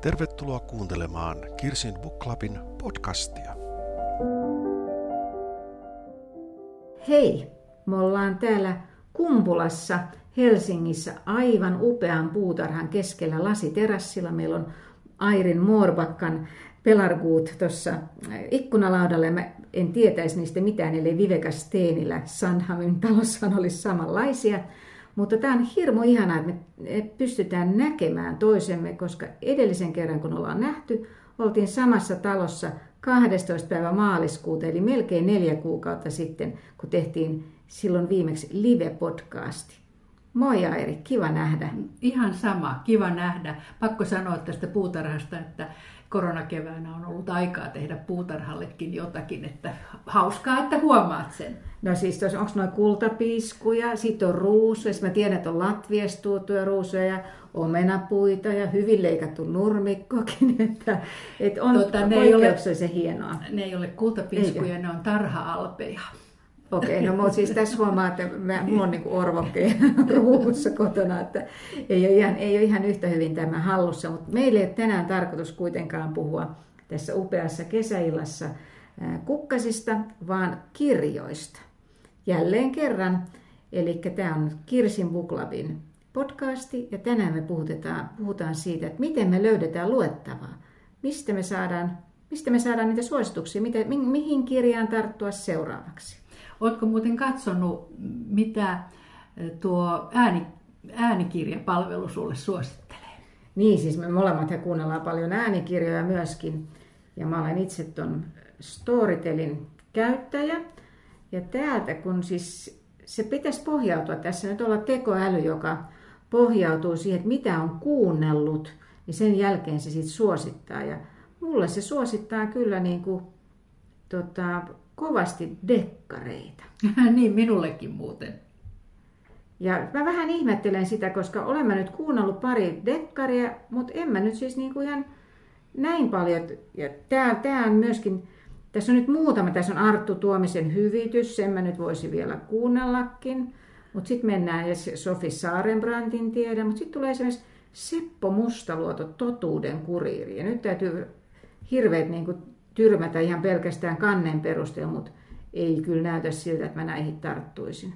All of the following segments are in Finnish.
Tervetuloa kuuntelemaan Kirsin Book Clubin podcastia. Hei, me ollaan täällä Kumpulassa Helsingissä aivan upean puutarhan keskellä lasiterassilla. Meillä on Airin Moorbakkan pelarguut tuossa ikkunalaudalla. Mä en tietäisi niistä mitään, eli Vivekas Steenillä Sandhamin talossa olisi samanlaisia. Mutta tämä on hirmu ihanaa, että me pystytään näkemään toisemme, koska edellisen kerran kun ollaan nähty, oltiin samassa talossa 12. päivä maaliskuuta, eli melkein neljä kuukautta sitten, kun tehtiin silloin viimeksi live-podcasti. Moi Airi, kiva nähdä. Ihan sama, kiva nähdä. Pakko sanoa tästä puutarhasta, että koronakeväänä on ollut aikaa tehdä puutarhallekin jotakin, että hauskaa, että huomaat sen. No siis onko noin kultapiiskuja, sitten on ruusuja, mä tiedän, että on Latviasta tuotuja ruusuja omenapuita ja hyvin leikattu nurmikkokin, että, että on tota, ne poikkeuksellisen hienoa. Ne ei ole kultapiiskuja, Eikä. ne on tarha-alpeja. Okei, no mutta siis tässä huomaa, että mä, mulla on niin orvokkeen ruuhussa kotona, että ei ole, ihan, ei ole ihan yhtä hyvin tämä hallussa, mutta meillä ei ole tänään tarkoitus kuitenkaan puhua tässä upeassa kesäillassa kukkasista, vaan kirjoista. Jälleen kerran, eli tämä on Kirsin Buklabin podcasti ja tänään me puhutaan, puhutaan siitä, että miten me löydetään luettavaa, mistä me saadaan, mistä me saadaan niitä suosituksia, miten, mihin kirjaan tarttua seuraavaksi. Oletko muuten katsonut, mitä tuo ääni, äänikirjapalvelu sulle suosittelee? Niin, siis me molemmat kuunnellaan paljon äänikirjoja myöskin. Ja mä olen itse tuon Storytelin käyttäjä. Ja täältä, kun siis se pitäisi pohjautua, tässä nyt olla tekoäly, joka pohjautuu siihen, että mitä on kuunnellut, niin sen jälkeen se sitten suosittaa. Ja mulle se suosittaa kyllä niin kuin, tota, kovasti dekkareita. niin, minullekin muuten. Ja mä vähän ihmettelen sitä, koska olen mä nyt kuunnellut pari dekkaria, mutta en mä nyt siis niinku ihan näin paljon. Ja tää, tää on myöskin, tässä on nyt muutama, tässä on Arttu Tuomisen hyvitys, sen mä nyt voisi vielä kuunnellakin. Mutta sitten mennään, ja Sofi Saarenbrandin tiedä, mutta sitten tulee esimerkiksi Seppo Mustaluoto, totuuden kuriiri. Ja nyt täytyy hirveät niin kuin tyrmätä ihan pelkästään kannen perusteella, mutta ei kyllä näytä siltä, että mä näihin tarttuisin.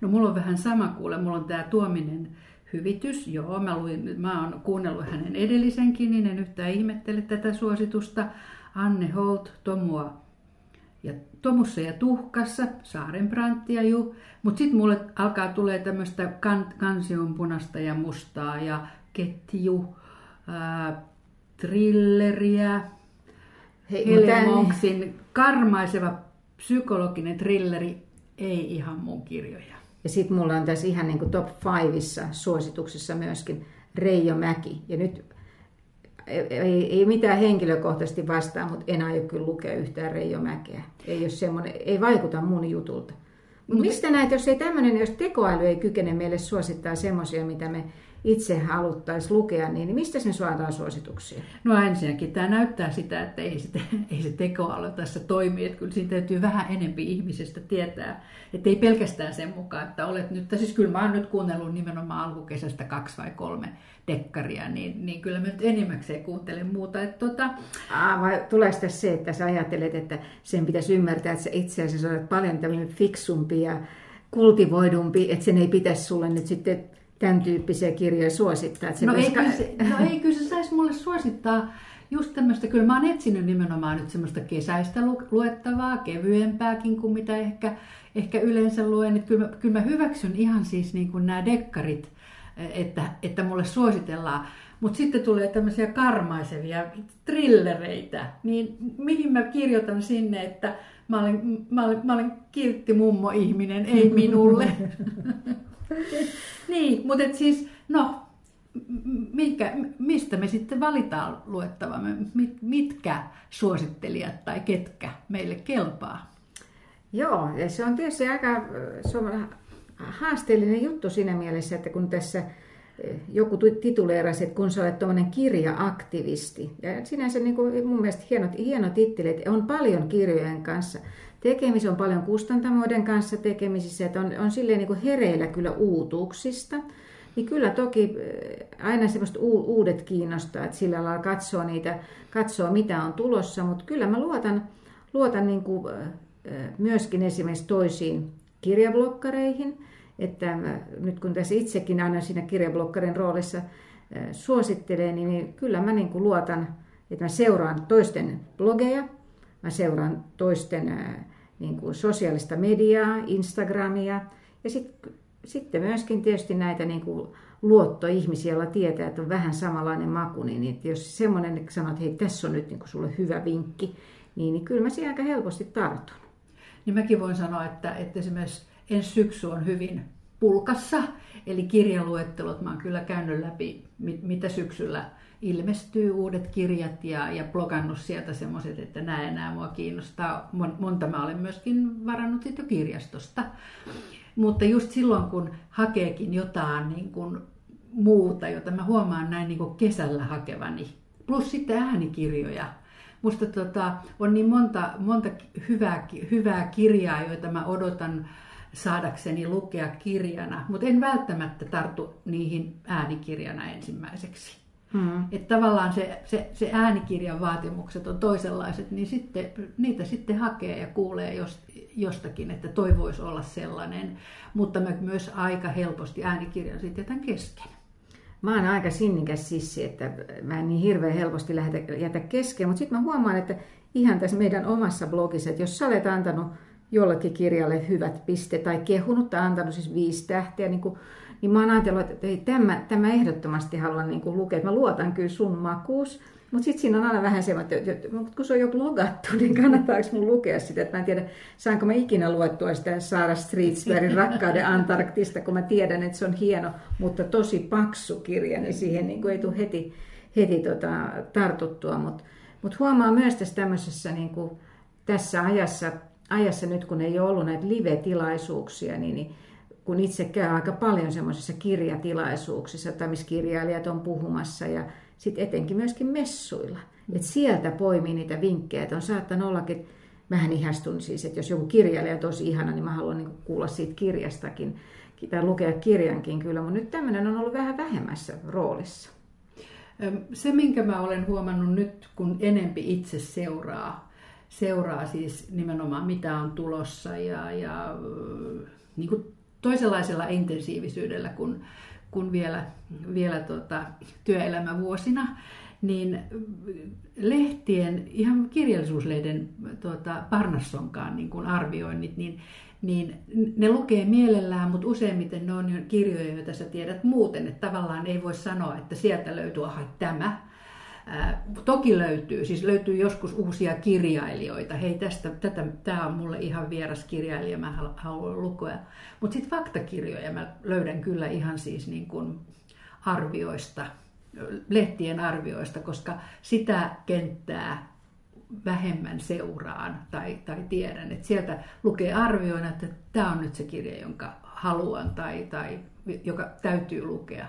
No mulla on vähän sama kuule, mulla on tämä Tuominen hyvitys. Joo, mä, luin, mä oon kuunnellut hänen edellisenkin, niin en yhtään ihmettele tätä suositusta. Anne Holt, Tomua ja Tomussa ja Tuhkassa, Saarenbranttia ju. Mutta sitten mulle alkaa tulee tämmöistä kan, kansionpunasta ja mustaa ja ketju, ää, trilleriä, Hei, Helen Monksin karmaiseva psykologinen trilleri, ei ihan mun kirjoja. Ja sitten mulla on tässä ihan niin kuin top 5 suosituksissa myöskin Reijo Mäki. Ja nyt ei, ei mitään henkilökohtaisesti vastaan, mutta en aio kyllä lukea yhtään Reijo Mäkeä. Ei, ole semmoinen, ei vaikuta mun jutulta. Mutta mistä näet, jos ei tämmöinen, jos tekoäly ei kykene meille suosittaa semmoisia, mitä me itse haluttaisiin lukea, niin mistä me saadaan suosituksia? No ensinnäkin tämä näyttää sitä, että ei se, ei se tekoäly tässä toimi, että kyllä siinä täytyy vähän enempi ihmisestä tietää, että ei pelkästään sen mukaan, että olet nyt, siis kyllä mä oon nyt kuunnellut nimenomaan alkukesästä kaksi vai kolme dekkaria, niin, niin kyllä mä nyt enimmäkseen kuuntelen muuta. Että tota... Aa, vai tuleeko tässä se, että sä ajattelet, että sen pitäisi ymmärtää, että sä itse asiassa olet paljon tämmöinen fiksumpi ja kultivoidumpi, että sen ei pitäisi sulle nyt sitten tämän tyyppisiä kirjoja suosittaa? Että se no, ei, kyllä se, no ei, kyllä se saisi mulle suosittaa just tämmöistä, kyllä mä oon etsinyt nimenomaan nyt semmoista kesäistä luettavaa, kevyempääkin kuin mitä ehkä, ehkä yleensä luen. Että kyllä, mä, kyllä mä hyväksyn ihan siis niin kuin nämä dekkarit, että, että mulle suositellaan. Mutta sitten tulee tämmöisiä karmaisevia trillereitä, niin mihin mä kirjoitan sinne, että mä olen, mä olen, mä olen kiltti mummo ihminen, ei minulle. niin, mutta siis, no, mikä, mistä me sitten valitaan luettavamme, mit, mitkä suosittelijat tai ketkä meille kelpaa? Joo, ja se on tietysti aika se on haasteellinen juttu siinä mielessä, että kun tässä joku tituleerasi, että kun sä olet tuommoinen kirja-aktivisti. Ja sinänsä niin kuin, mun mielestä hieno, hieno titteli, että on paljon kirjojen kanssa tekemisissä, on paljon kustantamoiden kanssa tekemisissä, että on, on silleen niin kuin hereillä kyllä uutuuksista. niin kyllä toki äh, aina semmoista uudet kiinnostaa, että sillä lailla katsoo niitä, katsoo mitä on tulossa, mutta kyllä mä luotan, luotan niin kuin, myöskin esimerkiksi toisiin kirjablokkareihin, että nyt kun tässä itsekin aina siinä kirjablokkarin roolissa suosittelen, niin kyllä mä niin kuin luotan, että mä seuraan toisten blogeja, mä seuraan toisten niin kuin sosiaalista mediaa, Instagramia ja sit, sitten myöskin tietysti näitä niin kuin luottoihmisiä, joilla tietää, että on vähän samanlainen maku, niin jos semmoinen sanoo, että hei, tässä on nyt niin kuin sulle hyvä vinkki, niin, niin kyllä mä siihen aika helposti tartun. Niin mäkin voin sanoa, että, että esimerkiksi ensi syksy on hyvin pulkassa, eli kirjaluettelot. Mä oon kyllä käynyt läpi, mitä syksyllä ilmestyy, uudet kirjat ja, ja blogannut sieltä semmoiset, että nämä enää mua kiinnostaa. Monta mä olen myöskin varannut jo kirjastosta. Mutta just silloin, kun hakeekin jotain niin kuin muuta, jota mä huomaan näin niin kuin kesällä hakevani, plus sitten äänikirjoja, musta tota, on niin monta, monta hyvää, hyvää kirjaa, joita mä odotan saadakseni lukea kirjana, mutta en välttämättä tartu niihin äänikirjana ensimmäiseksi. Hmm. Että tavallaan se, se, se äänikirjan vaatimukset on toisenlaiset, niin sitten, niitä sitten hakee ja kuulee jostakin, että toi voisi olla sellainen. Mutta mä myös aika helposti äänikirjan sitten jätän kesken. Mä oon aika sinnikäs sissi, että mä en niin hirveän helposti lähetä, jätä kesken, mutta sitten mä huomaan, että ihan tässä meidän omassa blogissa, että jos sä olet antanut jollekin kirjalle hyvät piste tai kehunut tai antanut siis viisi tähteä, niin, kuin, niin mä oon ajatellut, että ei, tämä, tämä ehdottomasti haluan niin kuin lukea. Mä luotan kyllä sun makuus, mutta sitten siinä on aina vähän se, että kun se on jo blogattu, niin kannattaako mun lukea sitä, että mä en tiedä, saanko mä ikinä luettua sitä Saara Streetsbergin Rakkauden Antarktista, kun mä tiedän, että se on hieno, mutta tosi paksu kirja, niin siihen niin kuin ei tule heti, heti tota, tartuttua. Mutta mut huomaa myös tässä tämmöisessä niin kuin, tässä ajassa, ajassa nyt, kun ei ole ollut näitä live-tilaisuuksia, niin, niin kun itse käy aika paljon semmoisissa kirjatilaisuuksissa, tai missä kirjailijat on puhumassa ja sitten etenkin myöskin messuilla. Mm. Et sieltä poimii niitä vinkkejä, että on saattanut ollakin, vähän ihastun siis, että jos joku kirjailija on tosi ihana, niin mä haluan niin kuulla siitä kirjastakin tai lukea kirjankin kyllä, mutta nyt tämmöinen on ollut vähän vähemmässä roolissa. Se, minkä mä olen huomannut nyt, kun enempi itse seuraa, seuraa siis nimenomaan mitä on tulossa ja, ja niin kuin toisenlaisella intensiivisyydellä kuin, kuin vielä, vielä tota, työelämävuosina, niin lehtien, ihan kirjallisuuslehden tuota, Parnassonkaan niin kuin arvioinnit, niin, niin ne lukee mielellään, mutta useimmiten ne on kirjoja, joita sä tiedät muuten, että tavallaan ei voi sanoa, että sieltä löytyy aha, tämä, toki löytyy, siis löytyy joskus uusia kirjailijoita. Hei, tästä, tätä, tämä on mulle ihan vieras kirjailija, mä haluan lukea. Mutta sitten faktakirjoja mä löydän kyllä ihan siis niin kuin arvioista, lehtien arvioista, koska sitä kenttää vähemmän seuraan tai, tai tiedän, että sieltä lukee arvioina, että tämä on nyt se kirja, jonka haluan tai, tai joka täytyy lukea.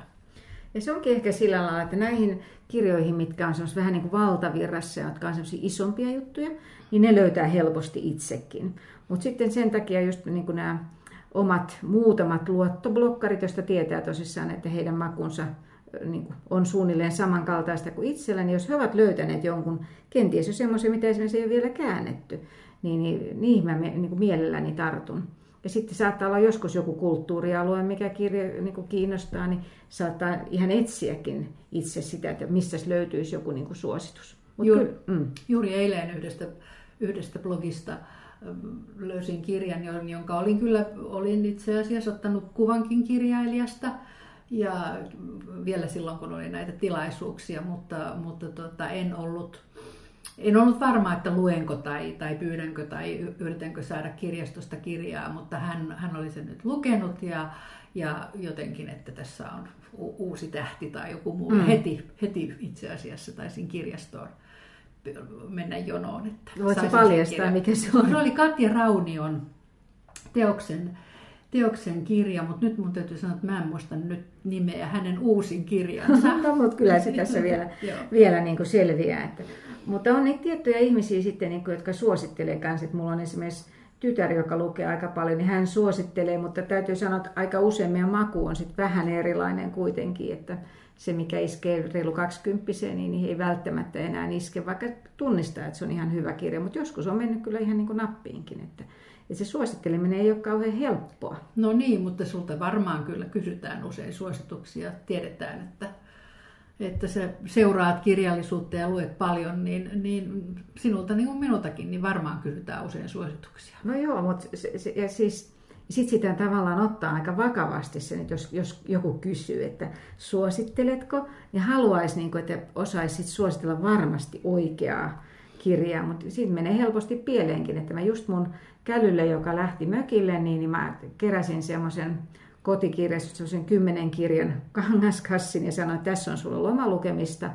Ja se onkin ehkä sillä lailla, että näihin kirjoihin, mitkä on vähän niin kuin valtavirrassa, jotka on sellaisia isompia juttuja, niin ne löytää helposti itsekin. Mutta sitten sen takia just niin kuin nämä omat muutamat luottoblokkarit, joista tietää tosissaan, että heidän makunsa niin kuin on suunnilleen samankaltaista kuin itsellä, niin jos he ovat löytäneet jonkun, kenties jo semmoisen, mitä esimerkiksi ei ole vielä käännetty, niin, niin niihin mä niin kuin mielelläni tartun. Ja sitten saattaa olla joskus joku kulttuurialue, mikä kirja niin kuin kiinnostaa, niin saattaa ihan etsiäkin itse sitä, että missä löytyisi joku niin kuin suositus. Mut Juuri, kyllä, mm. juuri eilen yhdestä, yhdestä blogista ähm, löysin kirjan, jonka olin kyllä olin itse asiassa ottanut kuvankin kirjailijasta. Ja vielä silloin, kun oli näitä tilaisuuksia, mutta, mutta tota, en ollut en ollut varma, että luenko tai, tai pyydänkö tai yritänkö saada kirjastosta kirjaa, mutta hän, hän oli sen nyt lukenut ja, ja jotenkin, että tässä on uusi tähti tai joku muu. Mm. Heti, heti itse asiassa taisin kirjastoon mennä jonoon. Että Voitko paljastaa, mikä se on? Se oli Katja Raunion teoksen, teoksen kirja, mutta nyt mun täytyy sanoa, että mä en muista nyt nimeä, hänen uusin kirjansa. no, mutta kyllä se tässä vielä, vielä niin kuin selviää. Että mutta on niitä tiettyjä ihmisiä sitten, niin kuin, jotka suosittelee kanssa, että mulla on esimerkiksi tytär, joka lukee aika paljon, niin hän suosittelee, mutta täytyy sanoa, että aika usein meidän maku on sitten vähän erilainen kuitenkin, että se, mikä iskee reilu 20 niin ei välttämättä enää iske, vaikka tunnistaa, että se on ihan hyvä kirja, mutta joskus on mennyt kyllä ihan niin kuin nappiinkin, että, että se suositteleminen ei ole kauhean helppoa. No niin, mutta sulta varmaan kyllä kysytään usein suosituksia. Tiedetään, että, että sä seuraat kirjallisuutta ja luet paljon, niin, niin sinulta niin kuin minultakin, niin varmaan kysytään usein suosituksia. No joo, mutta se, se, ja siis sitten sitä tavallaan ottaa aika vakavasti sen, että jos, jos joku kysyy, että suositteletko, ja haluaisi, niin kuin, että osaisi suositella varmasti oikeaa kirjaa, mutta siitä menee helposti pieleenkin, että mä just mun kälylle, joka lähti mökille, niin, niin mä keräsin semmoisen kotikirjasta semmoisen kymmenen kirjan kangaskassin ja sanoin, että tässä on sulla lomalukemista.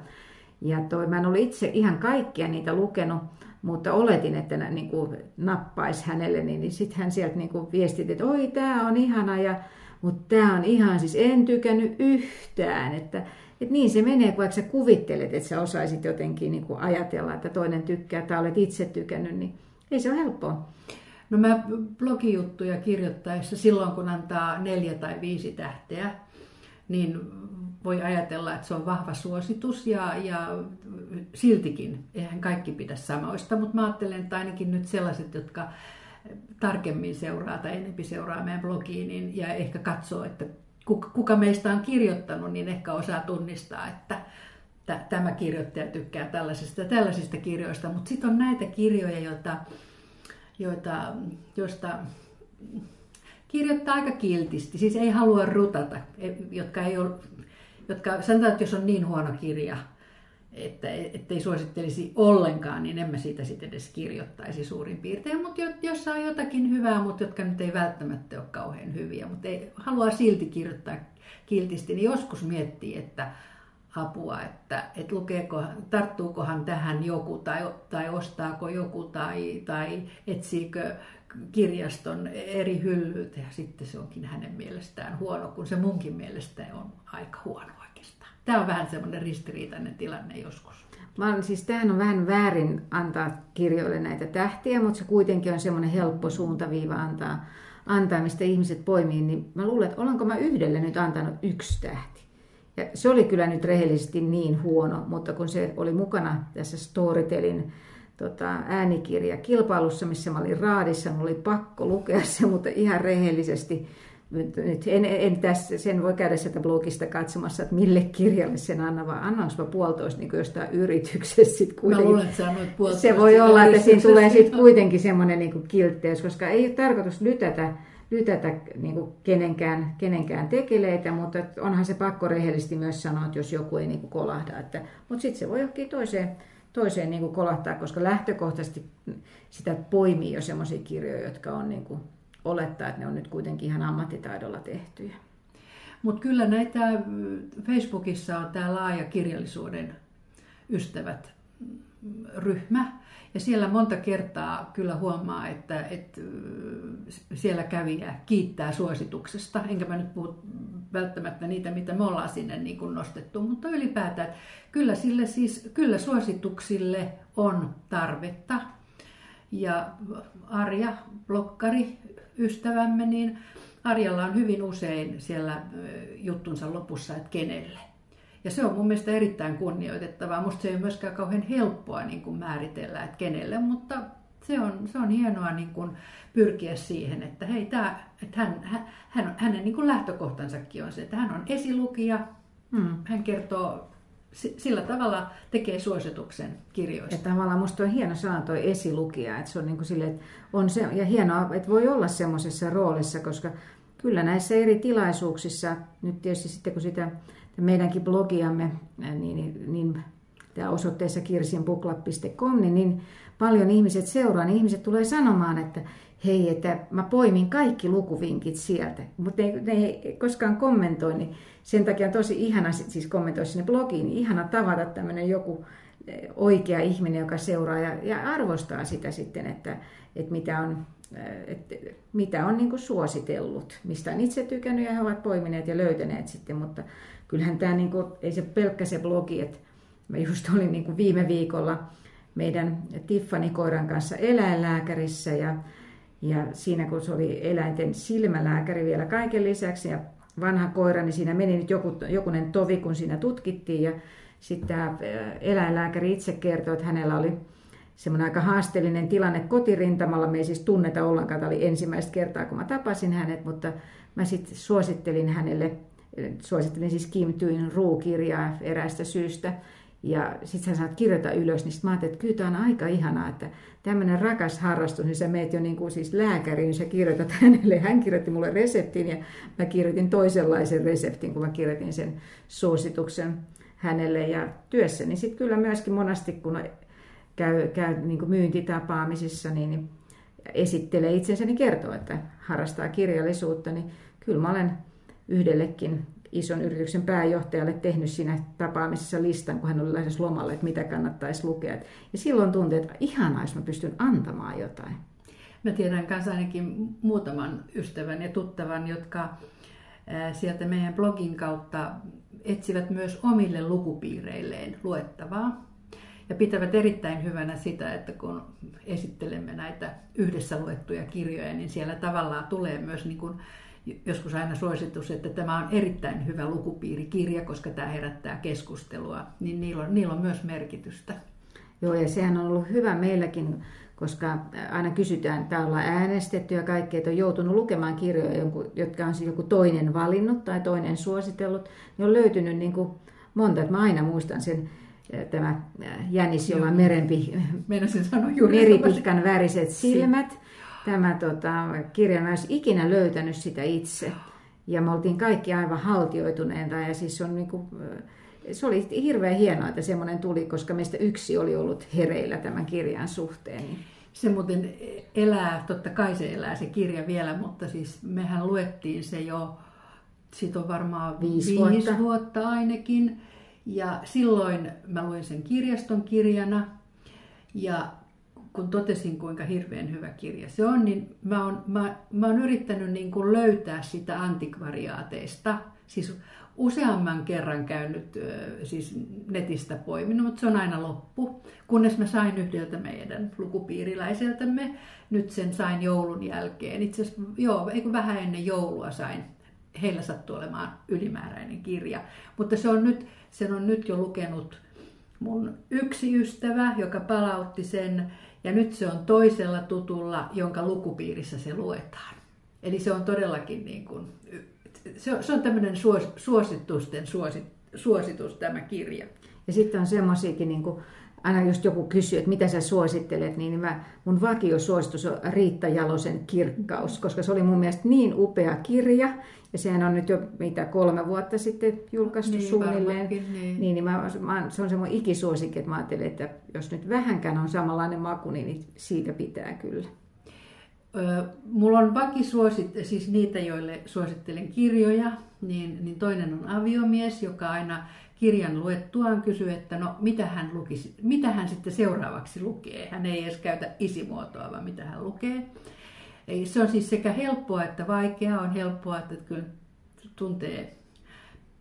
Ja toi, mä en ollut itse ihan kaikkia niitä lukenut, mutta oletin, että ne niin kuin nappaisi hänelle, niin, niin sitten hän sieltä niin kuin että oi, tämä on ihana, ja, mutta tämä on ihan, siis en tykännyt yhtään, että, että niin se menee, kun sä kuvittelet, että sä osaisit jotenkin niin kuin ajatella, että toinen tykkää tai olet itse tykännyt, niin ei se ole helppoa. No mä blogijuttuja kirjoittaessa silloin, kun antaa neljä tai viisi tähteä, niin voi ajatella, että se on vahva suositus ja, ja siltikin, eihän kaikki pidä samoista, mutta mä ajattelen, että ainakin nyt sellaiset, jotka tarkemmin seuraa tai enempi seuraa meidän blogiin niin, ja ehkä katsoo, että kuka, kuka meistä on kirjoittanut, niin ehkä osaa tunnistaa, että tämä kirjoittaja tykkää tällaisista tällaisista kirjoista, mutta sitten on näitä kirjoja, joita, joita, joista kirjoittaa aika kiltisti, siis ei halua rutata, jotka ei ole jotka sanotaan, että jos on niin huono kirja, että ei suosittelisi ollenkaan, niin en mä siitä sitten edes kirjoittaisi suurin piirtein. Mutta jos on jotakin hyvää, mutta jotka nyt ei välttämättä ole kauhean hyviä, mutta ei, haluaa silti kirjoittaa kiltisti, niin joskus miettii, että apua, että, että lukeeko, tarttuukohan tähän joku tai, tai ostaako joku tai, tai etsiikö kirjaston eri hyllyt ja sitten se onkin hänen mielestään huono, kun se munkin mielestä on aika huono oikeastaan. Tämä on vähän semmoinen ristiriitainen tilanne joskus. Mä olen, siis tämähän on vähän väärin antaa kirjoille näitä tähtiä, mutta se kuitenkin on semmoinen helppo suuntaviiva antaa, antaa mistä ihmiset poimii. Niin mä luulen, että olenko mä yhdelle nyt antanut yksi tähti. Ja se oli kyllä nyt rehellisesti niin huono, mutta kun se oli mukana tässä Storytelin tota, äänikirja kilpailussa, missä mä olin raadissa, mulla oli pakko lukea se, mutta ihan rehellisesti nyt en, en tässä, sen voi käydä sieltä blogista katsomassa, että mille kirjalle sen annan, vaan annanko mä puolitoista niin jostain yrityksestä sit kuitenkin. Mä luulen, että Se voi olla, että siinä tulee sitten kuitenkin semmoinen niin kiltteys, koska ei ole tarkoitus lytätä, lytätä niin kuin kenenkään, kenenkään tekeleitä, mutta onhan se pakko rehellisesti myös sanoa, että jos joku ei niin kuin kolahda. Että, mutta sitten se voi johonkin toiseen toiseen niin kuin kolahtaa, koska lähtökohtaisesti sitä poimii jo sellaisia kirjoja, jotka on niin kuin, olettaa, että ne on nyt kuitenkin ihan ammattitaidolla tehtyjä. Mutta kyllä näitä Facebookissa on tämä laaja kirjallisuuden ystävät ryhmä, ja siellä monta kertaa kyllä huomaa, että, että siellä kävijä kiittää suosituksesta. Enkä mä nyt puhu välttämättä niitä, mitä me ollaan sinne niin kuin nostettu, mutta ylipäätään kyllä, sille siis, kyllä suosituksille on tarvetta. Ja Arja, blokkari, ystävämme, niin Arjalla on hyvin usein siellä juttunsa lopussa, että kenelle. Ja se on mun mielestä erittäin kunnioitettavaa. Musta se ei myöskään kauhean helppoa niin kuin määritellä, että kenelle, mutta se on, se on hienoa niin kuin pyrkiä siihen, että hei, tää, että hän, hän, hän, hänen niin kuin lähtökohtansakin on se, että hän on esilukija, hmm. hän kertoo sillä tavalla tekee suosituksen kirjoista. Ja tavallaan musta on hieno sana tuo esilukija, että se on niin kuin sille, että on se, ja hienoa, että voi olla semmoisessa roolissa, koska kyllä näissä eri tilaisuuksissa, nyt tietysti sitten kun sitä meidänkin blogiamme, niin, niin, niin tämä osoitteessa kirsinbukla.com, niin, niin paljon ihmiset seuraa, niin ihmiset tulee sanomaan, että hei, että mä poimin kaikki lukuvinkit sieltä, mutta ne, ne ei koskaan kommentoi, niin sen takia on tosi ihana siis kommentoi sinne blogiin, niin ihana tavata tämmöinen joku oikea ihminen, joka seuraa ja, ja arvostaa sitä sitten, että, että mitä on, että mitä on niin suositellut, mistä on itse tykännyt ja he ovat poimineet ja löytäneet sitten, mutta kyllähän tämä niin kuin, ei se pelkkä se blogi, että mä just olin niin kuin viime viikolla meidän Tiffany koiran kanssa eläinlääkärissä ja, Ja siinä kun se oli eläinten silmälääkäri vielä kaiken lisäksi ja vanha koira, niin siinä meni nyt joku, jokunen tovi, kun siinä tutkittiin. Ja sitten eläinlääkäri itse kertoi, että hänellä oli semmoinen aika haasteellinen tilanne kotirintamalla. Me ei siis tunneta ollenkaan, tämä oli ensimmäistä kertaa, kun mä tapasin hänet, mutta mä sitten suosittelin hänelle, suosittelin siis Kim Tuin ruukirjaa eräästä syystä. Ja sitten sä saat kirjoita ylös, niin sitten mä ajattelin, että kyllä tämä on aika ihanaa, että tämmöinen rakas harrastus, niin sä meet jo niin kuin siis lääkäriin, sä kirjoitat hänelle. Hän kirjoitti mulle reseptin ja mä kirjoitin toisenlaisen reseptin, kun mä kirjoitin sen suosituksen hänelle. Ja työssäni sitten kyllä myöskin monasti, kun käy, käy niin kuin myyntitapaamisissa, niin esittelee itsensä, niin kertoo, että harrastaa kirjallisuutta, niin kyllä mä olen yhdellekin ison yrityksen pääjohtajalle tehnyt siinä tapaamisessa listan, kun hän oli lähes lomalle, että mitä kannattaisi lukea. Ja silloin tuntui, että ihanaa, jos mä pystyn antamaan jotain. Mä tiedän kanssa ainakin muutaman ystävän ja tuttavan, jotka sieltä meidän blogin kautta etsivät myös omille lukupiireilleen luettavaa. Ja pitävät erittäin hyvänä sitä, että kun esittelemme näitä yhdessä luettuja kirjoja, niin siellä tavallaan tulee myös niin kuin joskus aina suositus, että tämä on erittäin hyvä lukupiirikirja, koska tämä herättää keskustelua, niin niillä on, niillä on myös merkitystä. Joo, ja sehän on ollut hyvä meilläkin, koska aina kysytään, että ollaan äänestetty ja kaikki, että on joutunut lukemaan kirjoja, jotka on siis joku toinen valinnut tai toinen suositellut, niin on löytynyt niin kuin monta, että mä aina muistan sen tämä jänis, jolla on merenpi, meripihkan väriset silmät tämä tota, kirja, mä ikinä löytänyt sitä itse. Ja me oltiin kaikki aivan haltioituneita ja siis on niin kuin, se oli hirveän hienoa, että semmoinen tuli, koska meistä yksi oli ollut hereillä tämän kirjan suhteen. Se muuten elää, totta kai se elää se kirja vielä, mutta siis mehän luettiin se jo, siitä on varmaan viisi, viisi vuotta. vuotta ainakin. Ja silloin mä luin sen kirjaston kirjana. Ja kun totesin, kuinka hirveän hyvä kirja se on, niin mä oon, mä, mä oon yrittänyt niin kuin löytää sitä antikvariaateista. Siis useamman kerran käynyt siis netistä poiminut, mutta se on aina loppu. Kunnes mä sain yhdeltä meidän lukupiiriläiseltämme, nyt sen sain joulun jälkeen. Itse asiassa, joo, eikö vähän ennen joulua sain. Heillä sattuu olemaan ylimääräinen kirja. Mutta se on nyt, sen on nyt jo lukenut mun yksi ystävä, joka palautti sen ja nyt se on toisella tutulla, jonka lukupiirissä se luetaan. Eli se on todellakin niin kuin, se on, se on tämmöinen suos, suositusten suosit, suositus tämä kirja. Ja sitten on semmoisiakin, niin kuin, aina just joku kysyy, että mitä sä suosittelet, niin mä, mun vakiosuositus on Riitta Jalosen kirkkaus, koska se oli mun mielestä niin upea kirja, ja sehän on nyt jo mitä kolme vuotta sitten julkaistu niin, suunnilleen. Niin. niin, niin mä, mä, se on se mun ikisuosikki, että mä ajattelin, että jos nyt vähänkään on samanlainen maku, niin siitä pitää kyllä. mulla on vakisuosit, siis niitä, joille suosittelen kirjoja, niin, niin toinen on aviomies, joka aina kirjan luettuaan kysyy, että no mitä hän, lukisi, mitä hän sitten seuraavaksi lukee. Hän ei edes käytä isimuotoa, vaan mitä hän lukee. Ei, se on siis sekä helppoa että vaikeaa. On helppoa, että kyllä tuntee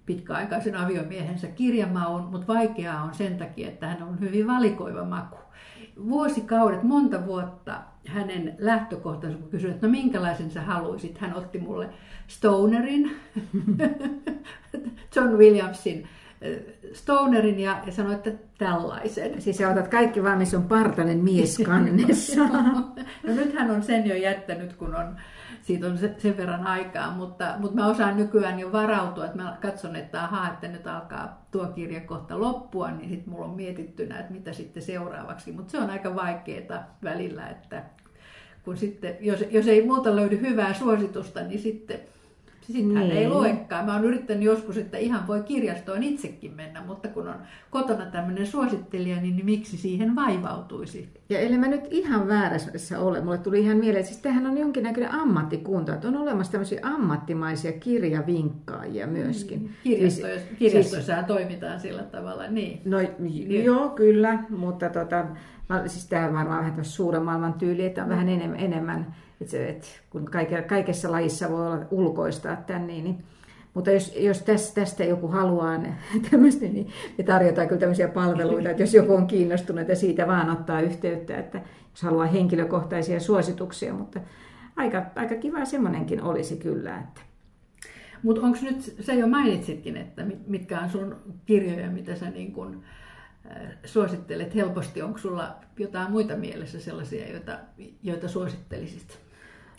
pitkäaikaisen aviomiehensä kirjamaun, mutta vaikeaa on sen takia, että hän on hyvin valikoiva maku. Vuosikaudet, monta vuotta hänen lähtökohtansa, kun kysyin, että no minkälaisen sä haluaisit, hän otti mulle Stonerin, John Williamsin Stonerin ja, ja sanoi, että tällaisen. Siis sä otat kaikki vaan, missä on partainen mies kannessa. no nythän on sen jo jättänyt, kun on, siitä on sen verran aikaa, mutta, mutta mä osaan nykyään jo varautua, että mä katson, että ahaa, että nyt alkaa tuo kirja kohta loppua, niin sitten mulla on mietittynä, että mitä sitten seuraavaksi. Mutta se on aika vaikeaa välillä, että kun sitten, jos, jos ei muuta löydy hyvää suositusta, niin sitten sitten niin. ei luekaan. Mä oon yrittänyt joskus, että ihan voi kirjastoon itsekin mennä, mutta kun on kotona tämmöinen suosittelija, niin, niin miksi siihen vaivautuisi? Ja eli mä nyt ihan väärässä ole. Mulle tuli ihan mieleen, että siis tämähän on jonkinnäköinen ammattikunta, että on olemassa tämmöisiä ammattimaisia kirjavinkkaajia myöskin. Niin. Kirjastoissa, siis, kirjastoissa siis, toimitaan sillä tavalla, niin. No niin. joo, kyllä, mutta tota, siis tämä varmaan vähän suuren maailman tyyli, että on vähän enemmän, enemmän että, se, että kun kaikessa lajissa voi olla ulkoistaa tämän, niin, niin Mutta jos, jos tästä, tästä joku haluaa tämmöistä, niin me tarjotaan kyllä tämmöisiä palveluita, että jos joku on kiinnostunut, että siitä vaan ottaa yhteyttä, että jos haluaa henkilökohtaisia suosituksia, mutta aika, aika kiva semmoinenkin olisi kyllä. Että. Mutta onko nyt, sä jo mainitsitkin, että mitkä on sun kirjoja, mitä sä niin kun, äh, suosittelet helposti. Onko sulla jotain muita mielessä sellaisia, joita, joita suosittelisit?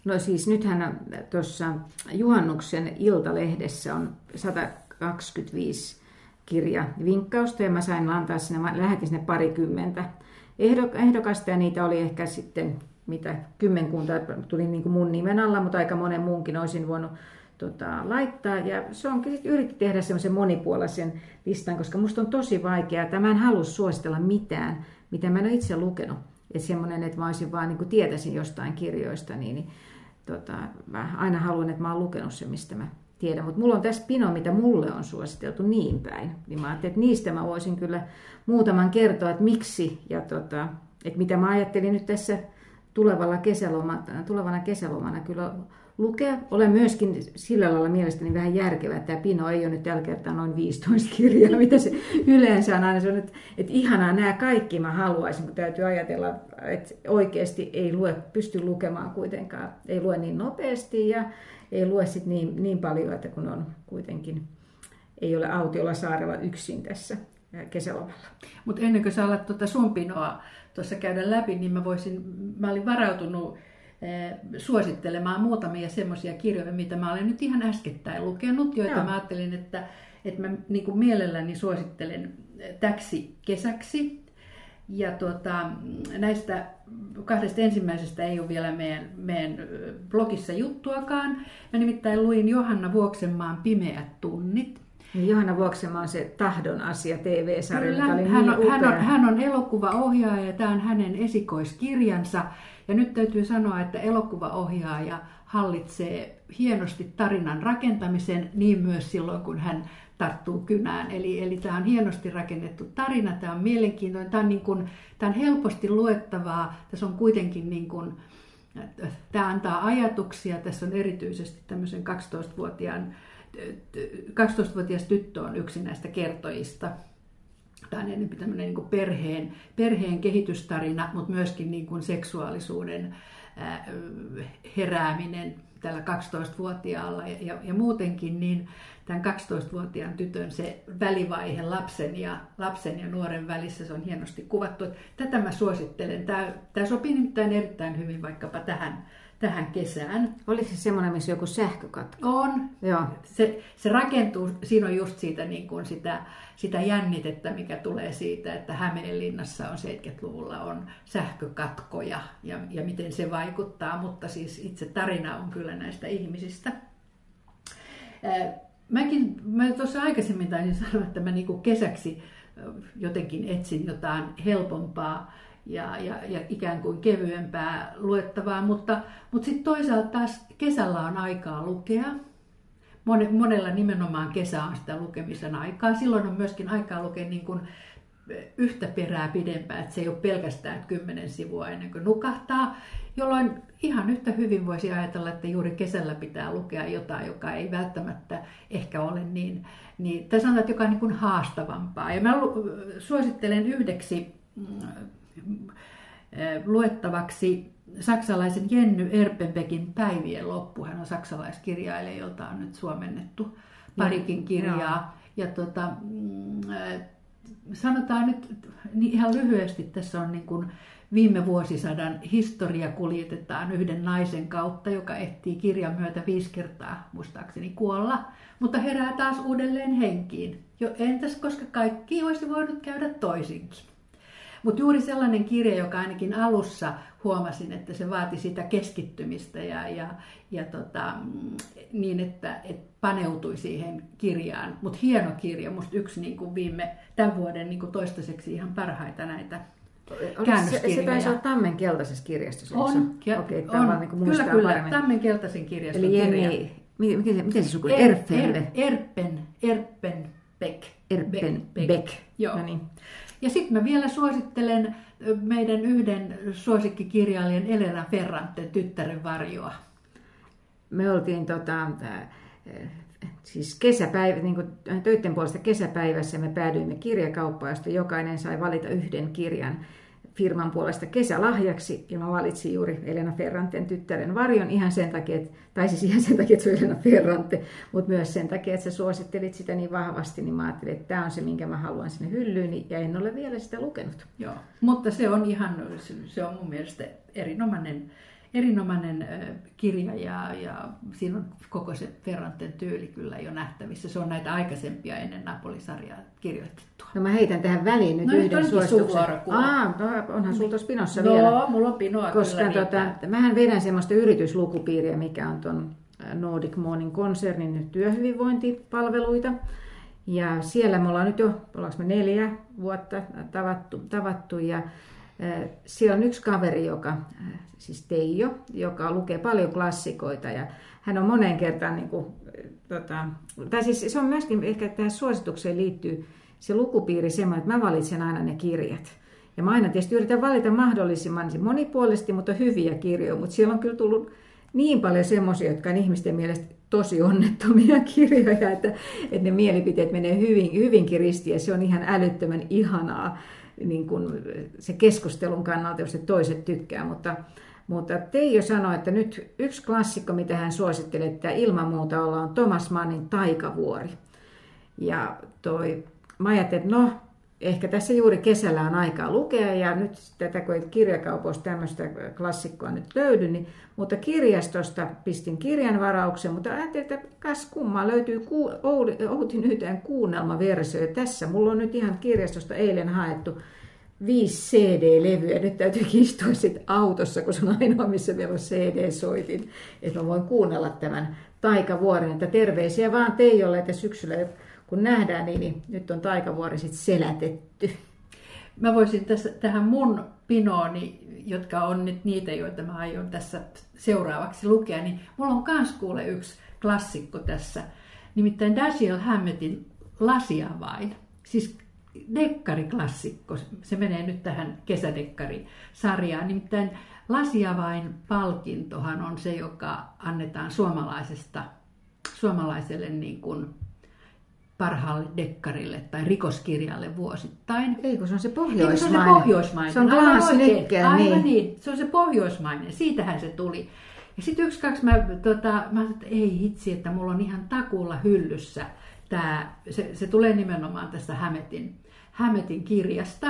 No siis nythän tuossa Juhannuksen Iltalehdessä on 125 kirja vinkkausta ja mä sain antaa sinne, mä lähetin sinne parikymmentä ehdokasta ja niitä oli ehkä sitten mitä kymmenkunta tuli niin kuin mun nimen alla, mutta aika monen muunkin olisin voinut tota, laittaa. Ja se onkin sitten yritti tehdä semmoisen monipuolisen listan, koska musta on tosi vaikeaa, että mä en halua suositella mitään, mitä mä en ole itse lukenut. Että semmoinen, että mä olisin vaan niin kuin tietäisin jostain kirjoista, niin, niin tota, mä aina haluan, että mä oon lukenut se, mistä mä tiedän. Mutta mulla on tässä pino, mitä mulle on suositeltu niin päin. Niin mä ajattelin, että niistä mä voisin kyllä muutaman kertoa, että miksi ja tota, että mitä mä ajattelin nyt tässä tulevalla kesälomana, tulevana kesälomana kyllä lukea. Olen myöskin sillä lailla mielestäni vähän järkevä, että tämä Pino ei ole nyt tällä kertaa noin 15 kirjaa, mitä se yleensä on aina. Se on, että, että ihanaa nämä kaikki mä haluaisin, kun täytyy ajatella, että oikeasti ei lue, pysty lukemaan kuitenkaan, ei lue niin nopeasti ja ei lue sit niin, niin paljon, että kun on kuitenkin, ei ole autiolla saarella yksin tässä kesälomalla. Mutta ennen kuin sä alat tuota sun Pinoa tuossa käydä läpi, niin mä voisin, mä olin varautunut suosittelemaan muutamia semmoisia kirjoja, mitä mä olen nyt ihan äskettäin lukenut, joita Joo. mä ajattelin, että, että mä niin kuin mielelläni suosittelen täksi kesäksi. Ja tuota, näistä kahdesta ensimmäisestä ei ole vielä meidän, meidän blogissa juttuakaan. Mä nimittäin luin Johanna Vuoksenmaan Pimeät tunnit. Niin Johanna Vuoksema on se tahdon asia TV-sarja, Kyllä, hän, niin on, hän, on, hän on elokuvaohjaaja ja tämä on hänen esikoiskirjansa. Ja nyt täytyy sanoa, että elokuvaohjaaja hallitsee hienosti tarinan rakentamisen, niin myös silloin, kun hän tarttuu kynään. Eli, eli tämä on hienosti rakennettu tarina, tämä on mielenkiintoinen, tämä on, niin kuin, tämä on helposti luettavaa, tässä on kuitenkin niin kuin, tämä antaa ajatuksia, tässä on erityisesti tämmöisen 12-vuotiaan 12-vuotias tyttö on yksi näistä kertojista. Tämä on enemmän tämmöinen niin kuin perheen, perheen kehitystarina, mutta myöskin niin kuin seksuaalisuuden herääminen tällä 12-vuotiaalla ja, ja, ja muutenkin niin tämän 12-vuotiaan tytön se välivaihe lapsen ja, lapsen ja nuoren välissä, se on hienosti kuvattu. Tätä mä suosittelen. Tämä, tämä sopii nimittäin erittäin hyvin vaikkapa tähän, tähän kesään. Oliko se semmoinen, missä joku sähkökatko? On. Joo. Se, se rakentuu, siinä on just siitä niin kuin sitä, sitä jännitettä, mikä tulee siitä, että Hämeenlinnassa on 70-luvulla on sähkökatkoja ja, ja miten se vaikuttaa, mutta siis itse tarina on kyllä näistä ihmisistä. Mäkin, mä tuossa aikaisemmin taisin sanoa, että mä niin kesäksi jotenkin etsin jotain helpompaa ja, ja, ja ikään kuin kevyempää luettavaa, mutta, mutta sitten toisaalta taas kesällä on aikaa lukea. Monella nimenomaan kesä on sitä lukemisen aikaa. Silloin on myöskin aikaa lukea niin kuin yhtä perää pidempään, että se ei ole pelkästään kymmenen sivua ennen kuin nukahtaa, jolloin ihan yhtä hyvin voisi ajatella, että juuri kesällä pitää lukea jotain, joka ei välttämättä ehkä ole niin, niin tai sanotaan, että joka on niin kuin haastavampaa. Ja mä suosittelen yhdeksi mm, luettavaksi saksalaisen Jenny Erpenbeckin Päivien loppu. Hän on saksalaiskirjailija, jolta on nyt suomennettu parikin kirjaa. Ja, tota, mm, sanotaan nyt niin ihan lyhyesti, tässä on niin kuin viime vuosisadan historia kuljetetaan yhden naisen kautta, joka ehtii kirjan myötä viisi kertaa muistaakseni kuolla, mutta herää taas uudelleen henkiin. Jo entäs, koska kaikki olisi voinut käydä toisinkin. Mutta juuri sellainen kirja, joka ainakin alussa huomasin, että se vaati sitä keskittymistä ja, ja, ja tota, niin, että et paneutui siihen kirjaan. Mutta hieno kirja, musta yksi niin kuin viime tämän vuoden niin kuin toistaiseksi ihan parhaita näitä se, se taisi olla Tammen keltaisessa kirjastossa. On, ja, Okei, okay, on. Niin kyllä, kyllä, paremmin. Tammen keltaisen kirjaston Eli Jenni, kirja. Miten, se, miten se sukuu? Er, er, Erpen, Erpen Beck. Erpen Beck. Beck. Joo. No niin. Ja sitten mä vielä suosittelen meidän yhden suosikkikirjailijan Elena Ferranten tyttären varjoa. Me oltiin tota, siis kesäpäivä, niin kuin töiden puolesta kesäpäivässä me päädyimme kirjakauppaan, josta jokainen sai valita yhden kirjan firman puolesta kesälahjaksi, ja mä valitsin juuri Elena Ferranten tyttären varjon ihan sen takia, että, tai siis ihan sen takia, että se on Elena Ferrante, mutta myös sen takia, että sä suosittelit sitä niin vahvasti, niin mä ajattelin, että tämä on se, minkä mä haluan sinne hyllyyn, ja en ole vielä sitä lukenut. Joo, mutta se on ihan, se on mun mielestä erinomainen erinomainen kirja ja, ja siinä on koko se Ferranten tyyli kyllä jo nähtävissä. Se on näitä aikaisempia ennen Napoli-sarjaa kirjoitettua. No mä heitän tähän väliin nyt no, yhden suosituksen. Aa, no, onhan sulla tuossa pinossa no, vielä. No, mulla on pinoa Koska kyllä tota, mähän vedän semmoista yrityslukupiiriä, mikä on tuon Nordic Morning konsernin työhyvinvointipalveluita. Ja siellä me ollaan nyt jo, ollaanko me neljä vuotta tavattu, tavattu ja siellä on yksi kaveri, joka, siis Teijo, joka lukee paljon klassikoita ja hän on moneen kertaan, niin kuin, tota, tai siis se on myöskin ehkä tähän suositukseen liittyy se lukupiiri semmoinen, että mä valitsen aina ne kirjat. Ja mä aina tietysti yritän valita mahdollisimman monipuolisesti, mutta hyviä kirjoja, mutta siellä on kyllä tullut niin paljon semmoisia, jotka on ihmisten mielestä tosi onnettomia kirjoja, että, että ne mielipiteet menee hyvin, hyvinkin ristiin ja se on ihan älyttömän ihanaa niin kuin se keskustelun kannalta, jos se toiset tykkää, mutta, mutta Teijo sanoi, että nyt yksi klassikko, mitä hän suosittelee, että ilman muuta olla on Thomas Mannin Taikavuori. Ja toi, mä ajattelin, että no, ehkä tässä juuri kesällä on aikaa lukea ja nyt tätä kun kirjakaupoista tämmöistä klassikkoa nyt löydy, niin, mutta kirjastosta pistin kirjan varauksen, mutta ajattelin, että kas kummaa löytyy ku, Outi Nyteen kuunnelmaversio. Ja tässä mulla on nyt ihan kirjastosta eilen haettu viisi CD-levyä. Nyt täytyy istua sitten autossa, kun se on ainoa, missä meillä on CD-soitin. Että mä voin kuunnella tämän taikavuoren. Että terveisiä vaan Teijolle, että syksyllä kun nähdään, niin, niin nyt on taikavuori sitten selätetty. Mä voisin tässä, tähän mun pinooni, jotka on nyt niitä, joita mä aion tässä seuraavaksi lukea, niin mulla on kans kuule yksi klassikko tässä. Nimittäin Dashiell Hammettin Lasiavain. Siis dekkariklassikko. Se menee nyt tähän kesädekkarisarjaan. Nimittäin Lasiavain palkintohan on se, joka annetaan suomalaisesta, suomalaiselle niin kuin parhaalle dekkarille tai rikoskirjalle vuosittain. Ei, kun se on se pohjoismainen. se on se pohjoismainen. Se on Klaas Aivan niin. niin. Se on se pohjoismainen. Siitähän se tuli. Ja sitten yksi, kaksi mä, tota, mä että ei hitsi, että mulla on ihan takuulla hyllyssä. Tää, se, se tulee nimenomaan tästä Hämetin, Hämetin kirjasta.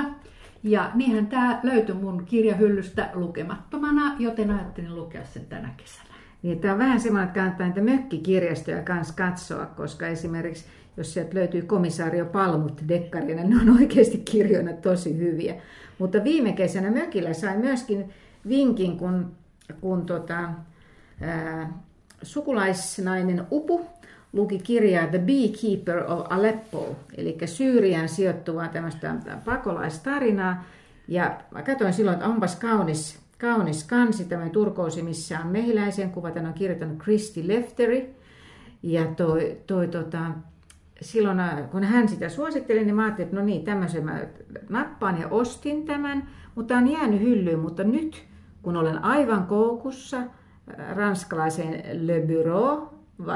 Ja niinhän tämä löytyi mun kirjahyllystä lukemattomana, joten ajattelin lukea sen tänä kesänä. Niin, tämä on vähän semmoinen, että kannattaa niitä mökkikirjastoja kanssa katsoa, koska esimerkiksi jos sieltä löytyy komisario Palmut dekkarina, ne on oikeasti kirjoina tosi hyviä. Mutta viime kesänä mökillä sai myöskin vinkin, kun, kun tota, ää, sukulaisnainen Upu luki kirjaa The Beekeeper of Aleppo, eli Syyrian sijoittuvaa tämmöistä pakolaistarinaa. Ja mä katsoin silloin, että onpas kaunis, kaunis kansi, tämä turkousi, missä on mehiläisen kuva. Tämän on kirjoittanut Christy Lefteri. Ja toi, toi tota, silloin kun hän sitä suositteli, niin mä ajattelin, että no niin, tämmöisen mä nappaan ja ostin tämän, mutta on jäänyt hyllyyn. Mutta nyt, kun olen aivan koukussa äh, ranskalaiseen Le Bureau,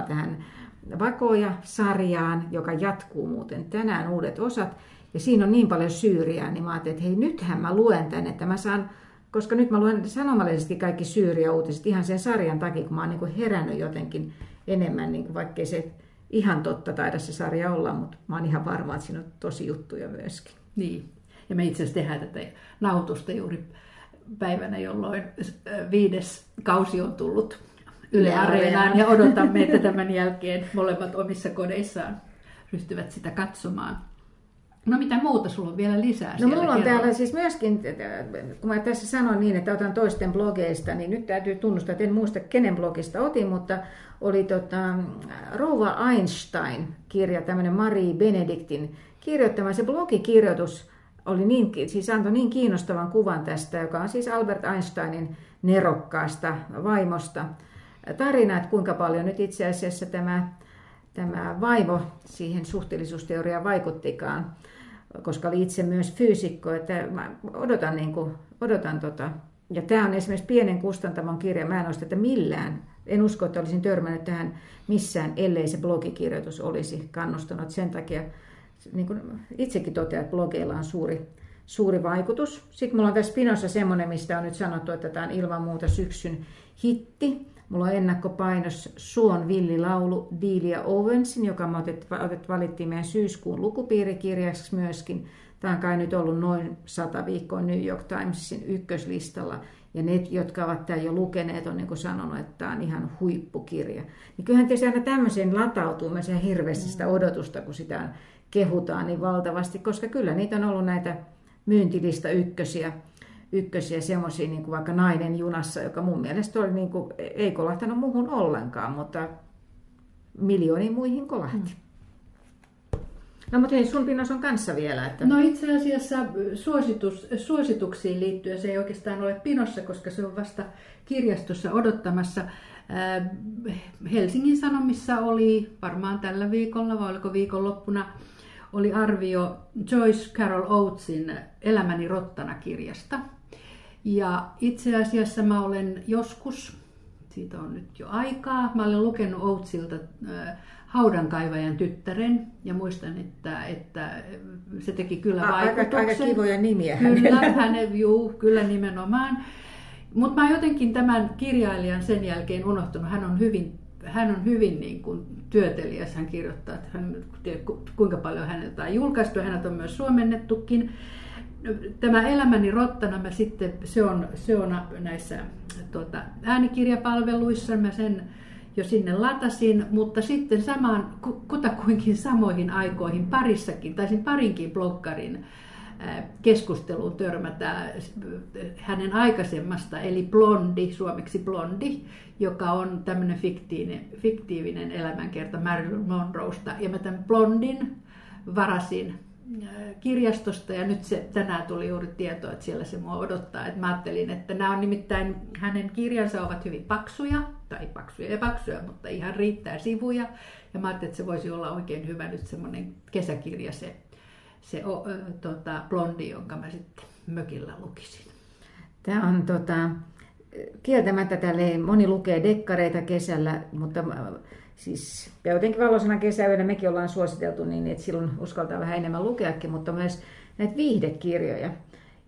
tähän Vakoja-sarjaan, joka jatkuu muuten tänään uudet osat, ja siinä on niin paljon Syyriaa, niin mä ajattelin, että hei, nythän mä luen tänne, että mä saan, koska nyt mä luen sanomallisesti kaikki Syyria-uutiset ihan sen sarjan takia, kun mä oon niin herännyt jotenkin enemmän, niin kuin vaikkei se ihan totta taida se sarja olla, mutta mä oon ihan varma, että siinä on tosi juttuja myöskin. Niin, ja me itse asiassa tehdään tätä nautusta juuri päivänä, jolloin viides kausi on tullut Yle Areenaan ja odotamme, että tämän jälkeen molemmat omissa kodeissaan ryhtyvät sitä katsomaan. No mitä muuta sulla on vielä lisää? No mulla on täällä siis myöskin, kun mä tässä sanoin niin, että otan toisten blogeista, niin nyt täytyy tunnustaa, että en muista kenen blogista otin, mutta oli tota, Rouva Einstein-kirja, tämmöinen Marie Benediktin kirjoittama. Se blogikirjoitus oli niin, siis antoi niin kiinnostavan kuvan tästä, joka on siis Albert Einsteinin nerokkaasta vaimosta. Tarina, että kuinka paljon nyt itse asiassa tämä, tämä vaimo siihen suhteellisuusteoriaan vaikuttikaan, koska oli itse myös fyysikko, että mä odotan, niin kuin, odotan tota. Ja tämä on esimerkiksi pienen kustantamon kirja, mä en ole sitä millään en usko, että olisin törmännyt tähän missään, ellei se blogikirjoitus olisi kannustanut. Sen takia niin kuin itsekin totean, että blogeilla on suuri, suuri vaikutus. Sitten mulla on tässä pinossa semmoinen, mistä on nyt sanottu, että tämä on ilman muuta syksyn hitti. Mulla on ennakkopainos Suon villilaulu Delia Owensin, joka me otet, valittiin meidän syyskuun lukupiirikirjaksi myöskin. Tämä on kai nyt ollut noin sata viikkoa New York Timesin ykköslistalla. Ja ne, jotka ovat tämän jo lukeneet, on niin sanonut, että tämä on ihan huippukirja. Niin kyllähän tietysti aina tämmöiseen latautuu myös hirveästi sitä odotusta, kun sitä kehutaan niin valtavasti, koska kyllä niitä on ollut näitä myyntilista ykkösiä, ykkösiä semmoisia niin kuin vaikka nainen junassa, joka mun mielestä oli niin kuin, ei kolahtanut muuhun ollenkaan, mutta miljooniin muihin kolahti. Mm. No mutta hei, sun pinnos on kanssa vielä. Että... No itse asiassa suositus, suosituksiin liittyen se ei oikeastaan ole pinossa, koska se on vasta kirjastossa odottamassa. Äh, Helsingin Sanomissa oli varmaan tällä viikolla vai oliko viikonloppuna oli arvio Joyce Carol Oatesin Elämäni rottana kirjasta. Ja itse asiassa mä olen joskus, siitä on nyt jo aikaa, mä olen lukenut Oatesilta äh, Haudankaivajan tyttären ja muistan, että, että se teki kyllä vaikutuksen. Aika, aika kivoja nimiä Kyllä, hänen, juu, kyllä nimenomaan. Mutta mä jotenkin tämän kirjailijan sen jälkeen unohtunut. Hän on hyvin, hän on hyvin niin kuin työtelijäs. Hän kirjoittaa, että hän, kuinka paljon häneltä on julkaistu. Hänet on myös suomennettukin. Tämä Elämäni rottana, mä sitten, se, on, se on näissä tuota, äänikirjapalveluissa. Mä sen jo sinne latasin, mutta sitten samaan, kutakuinkin samoihin aikoihin parissakin, taisin parinkin bloggarin keskusteluun törmätä hänen aikaisemmasta, eli Blondi, suomeksi Blondi, joka on tämmöinen fiktiivinen, fiktiivinen elämänkerta Marilyn Monroesta. Ja mä tämän Blondin varasin kirjastosta ja nyt se, tänään tuli juuri tieto, että siellä se mua odottaa. Et mä ajattelin, että nämä on nimittäin, hänen kirjansa ovat hyvin paksuja, tai paksuja ja paksuja, mutta ihan riittää sivuja. Ja mä ajattelin, että se voisi olla oikein hyvä nyt semmoinen kesäkirja se, se o, ö, tota, blondi, jonka mä sitten mökillä lukisin. Tämä on tota, kieltämättä tälle moni lukee dekkareita kesällä, mutta siis jotenkin valoisena kesäyönä mekin ollaan suositeltu niin, että silloin uskaltaa vähän enemmän lukeakin, mutta myös näitä viihdekirjoja.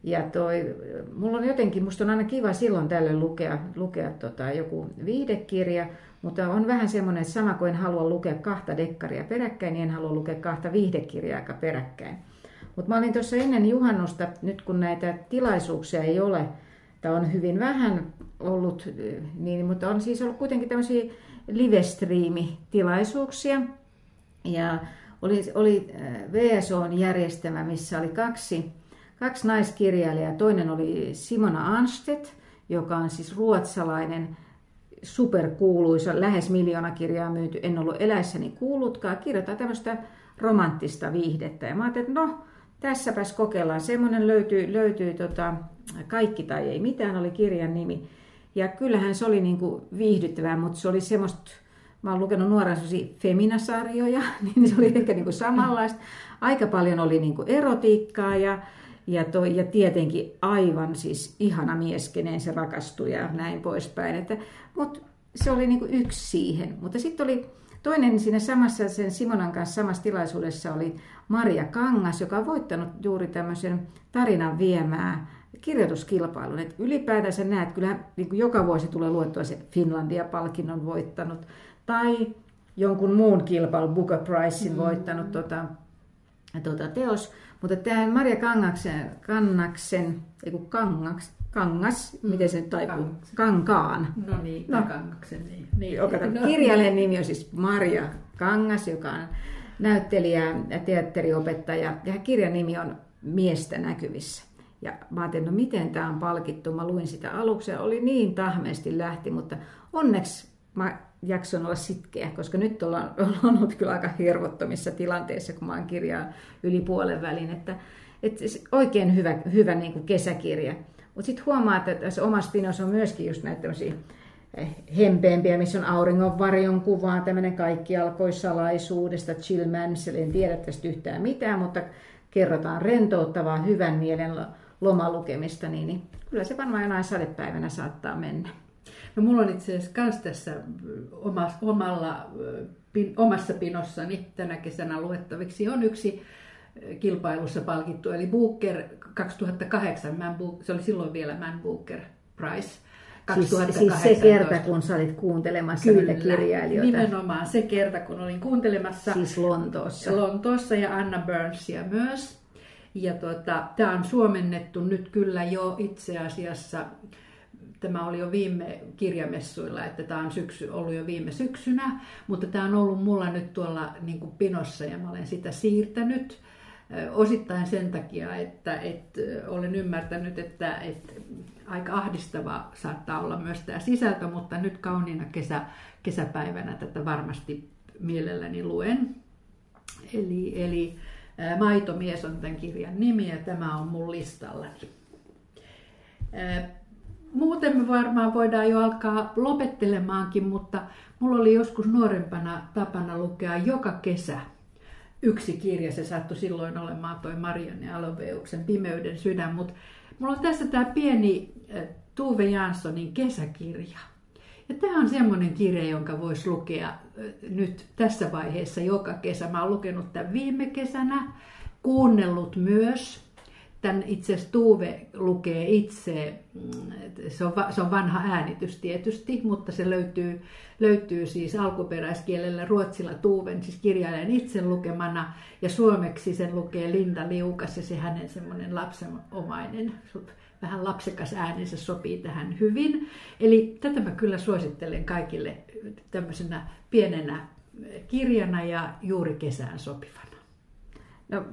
Ja toi, mulla on jotenkin, musta on aina kiva silloin tällöin lukea, lukea tota, joku viihdekirja, mutta on vähän semmoinen, että sama kuin en halua lukea kahta dekkaria peräkkäin, niin en halua lukea kahta viihdekirjaa peräkkäin. Mutta mä olin tuossa ennen juhannusta, nyt kun näitä tilaisuuksia ei ole, tai on hyvin vähän ollut, niin, mutta on siis ollut kuitenkin tämmöisiä livestriimitilaisuuksia. Ja oli, oli äh, VSOn järjestämä, missä oli kaksi, kaksi naiskirjailijaa. Toinen oli Simona Anstedt, joka on siis ruotsalainen superkuuluisa, lähes miljoona kirjaa myyty, en ollut eläissäni kuullutkaan, kirjoittaa tämmöistä romanttista viihdettä. Ja mä ajattelin, että no, tässäpäs kokeillaan. Semmoinen löytyy, löytyy tota, Kaikki tai ei mitään, oli kirjan nimi. Ja kyllähän se oli niin kuin viihdyttävää, mutta se oli semmoista, mä oon lukenut nuorena feminasarjoja, niin se oli ehkä niin kuin samanlaista. Aika paljon oli niin kuin erotiikkaa ja, ja, toi, ja tietenkin aivan siis ihana mies, keneen se rakastui ja näin poispäin. Että, mutta se oli niin kuin yksi siihen. Mutta sitten oli toinen siinä samassa, sen Simonan kanssa samassa tilaisuudessa oli Maria Kangas, joka on voittanut juuri tämmöisen tarinan viemää kirjoituskilpailun. Et ylipäätänsä näet, kyllä niin kuin joka vuosi tulee luettua se Finlandia-palkinnon voittanut tai jonkun muun kilpailun, Booker Prizein mm-hmm. voittanut tota, tota, teos. Mutta tämä Maria Kangaksen, Kannaksen, ei kun Kangaks, Kangas, mm. miten se taipuu? Kangas. Kankaan. No niin, no. Kangaksen. Niin. niin. Joka, no. Kirjailijan nimi on siis Maria Kangas, joka on näyttelijä ja teatteriopettaja. Ja kirjan nimi on Miestä näkyvissä. Ja mä ajattelin, no miten tämä on palkittu. Mä luin sitä aluksi ja oli niin tahmeesti lähti, mutta onneksi mä jakson olla sitkeä, koska nyt ollaan, ollaan ollut kyllä aika hervottomissa tilanteissa, kun mä oon kirjaa yli puolen välin. Että, että oikein hyvä, hyvä niin kuin kesäkirja. Mutta sitten huomaa, että tässä omassa pinossa on myöskin just näitä tämmöisiä eh, hempeämpiä, missä on auringon varjon kuvaa, tämmöinen kaikki alkoi salaisuudesta, Jill Mansell, en tiedä tästä yhtään mitään, mutta kerrotaan rentouttavaa, hyvän mielen lomalukemista, niin, niin kyllä se varmaan jonain sadepäivänä saattaa mennä. No mulla on itse asiassa kans tässä omassa, omalla, pin, omassa pinossani tänä kesänä luettaviksi on yksi kilpailussa palkittu, eli Booker 2008, Man Book, se oli silloin vielä Man Booker Prize. 2018. Siis, siis se kerta, kun sä olit kuuntelemassa Kyllä, niitä kirjailijoita. nimenomaan se kerta, kun olin kuuntelemassa. Siis Lontoossa. Lontoossa ja Anna Burnsia myös. Ja tuota, tämä on suomennettu nyt kyllä jo itse asiassa, tämä oli jo viime kirjamessuilla, että tämä on syksy, ollut jo viime syksynä, mutta tämä on ollut mulla nyt tuolla niin kuin pinossa ja mä olen sitä siirtänyt osittain sen takia, että, että olen ymmärtänyt, että, että aika ahdistava saattaa olla myös tämä sisältö, mutta nyt kauniina kesä, kesäpäivänä tätä varmasti mielelläni luen. Eli, eli Maitomies on tämän kirjan nimi ja tämä on mun listallani. Muuten me varmaan voidaan jo alkaa lopettelemaankin, mutta mulla oli joskus nuorempana tapana lukea joka kesä yksi kirja. Se saattoi silloin olemaan toi Marianne Aloveuksen Pimeyden sydän, mutta mulla on tässä tämä pieni Tuve Janssonin kesäkirja. Ja tämä on semmoinen kirja, jonka voisi lukea nyt tässä vaiheessa joka kesä. Mä oon lukenut tämän viime kesänä, kuunnellut myös. Tämän itse Tuve lukee itse, mm, se on, se on vanha äänitys tietysti, mutta se löytyy, löytyy siis alkuperäiskielellä ruotsilla Tuven, siis kirjailijan itse lukemana, ja suomeksi sen lukee Linda Liukas, ja se hänen semmoinen lapsenomainen vähän lapsekas äänensä sopii tähän hyvin. Eli tätä mä kyllä suosittelen kaikille tämmöisenä pienenä kirjana ja juuri kesään sopivana. No,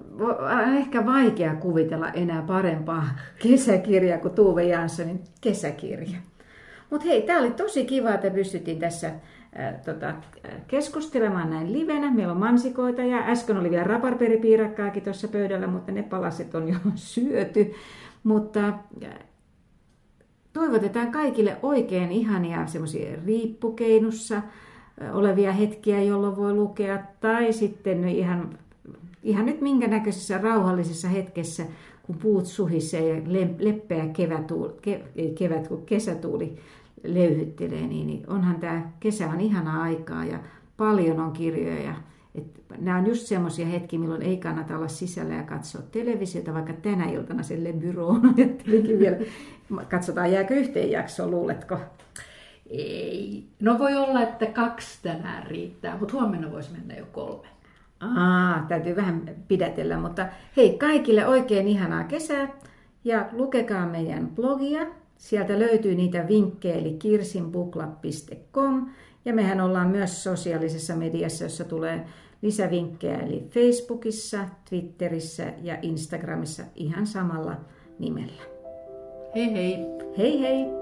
on ehkä vaikea kuvitella enää parempaa kesäkirjaa kuin Tuve Janssonin kesäkirja. Mutta hei, tämä oli tosi kiva, että pystyttiin tässä äh, tota, keskustelemaan näin livenä. Meillä on mansikoita ja äsken oli vielä raparperipiirakkaakin tuossa pöydällä, mutta ne palaset on jo syöty. Mutta toivotetaan kaikille oikein ihania semmoisia riippukeinussa olevia hetkiä, jolloin voi lukea, tai sitten ihan, ihan nyt minkä näköisessä rauhallisessa hetkessä, kun puut suhisee ja leppeä kevätuuli, ke, ei kevät, kun kesätuuli löyhyttelee, niin onhan tämä kesä on ihana aikaa ja paljon on kirjoja et nämä on just semmoisia hetkiä, milloin ei kannata olla sisällä ja katsoa televisiota, vaikka tänä iltana sille byroon ajattelinkin vielä. Katsotaan, jääkö yhteen jaksoon, luuletko? Ei. No voi olla, että kaksi tänään riittää, mutta huomenna voisi mennä jo kolme. Aa, täytyy vähän pidätellä, mutta hei kaikille oikein ihanaa kesää ja lukekaa meidän blogia. Sieltä löytyy niitä vinkkejä, eli kirsinbukla.com ja mehän ollaan myös sosiaalisessa mediassa, jossa tulee lisävinkkejä, eli Facebookissa, Twitterissä ja Instagramissa ihan samalla nimellä. Hei hei! Hei hei!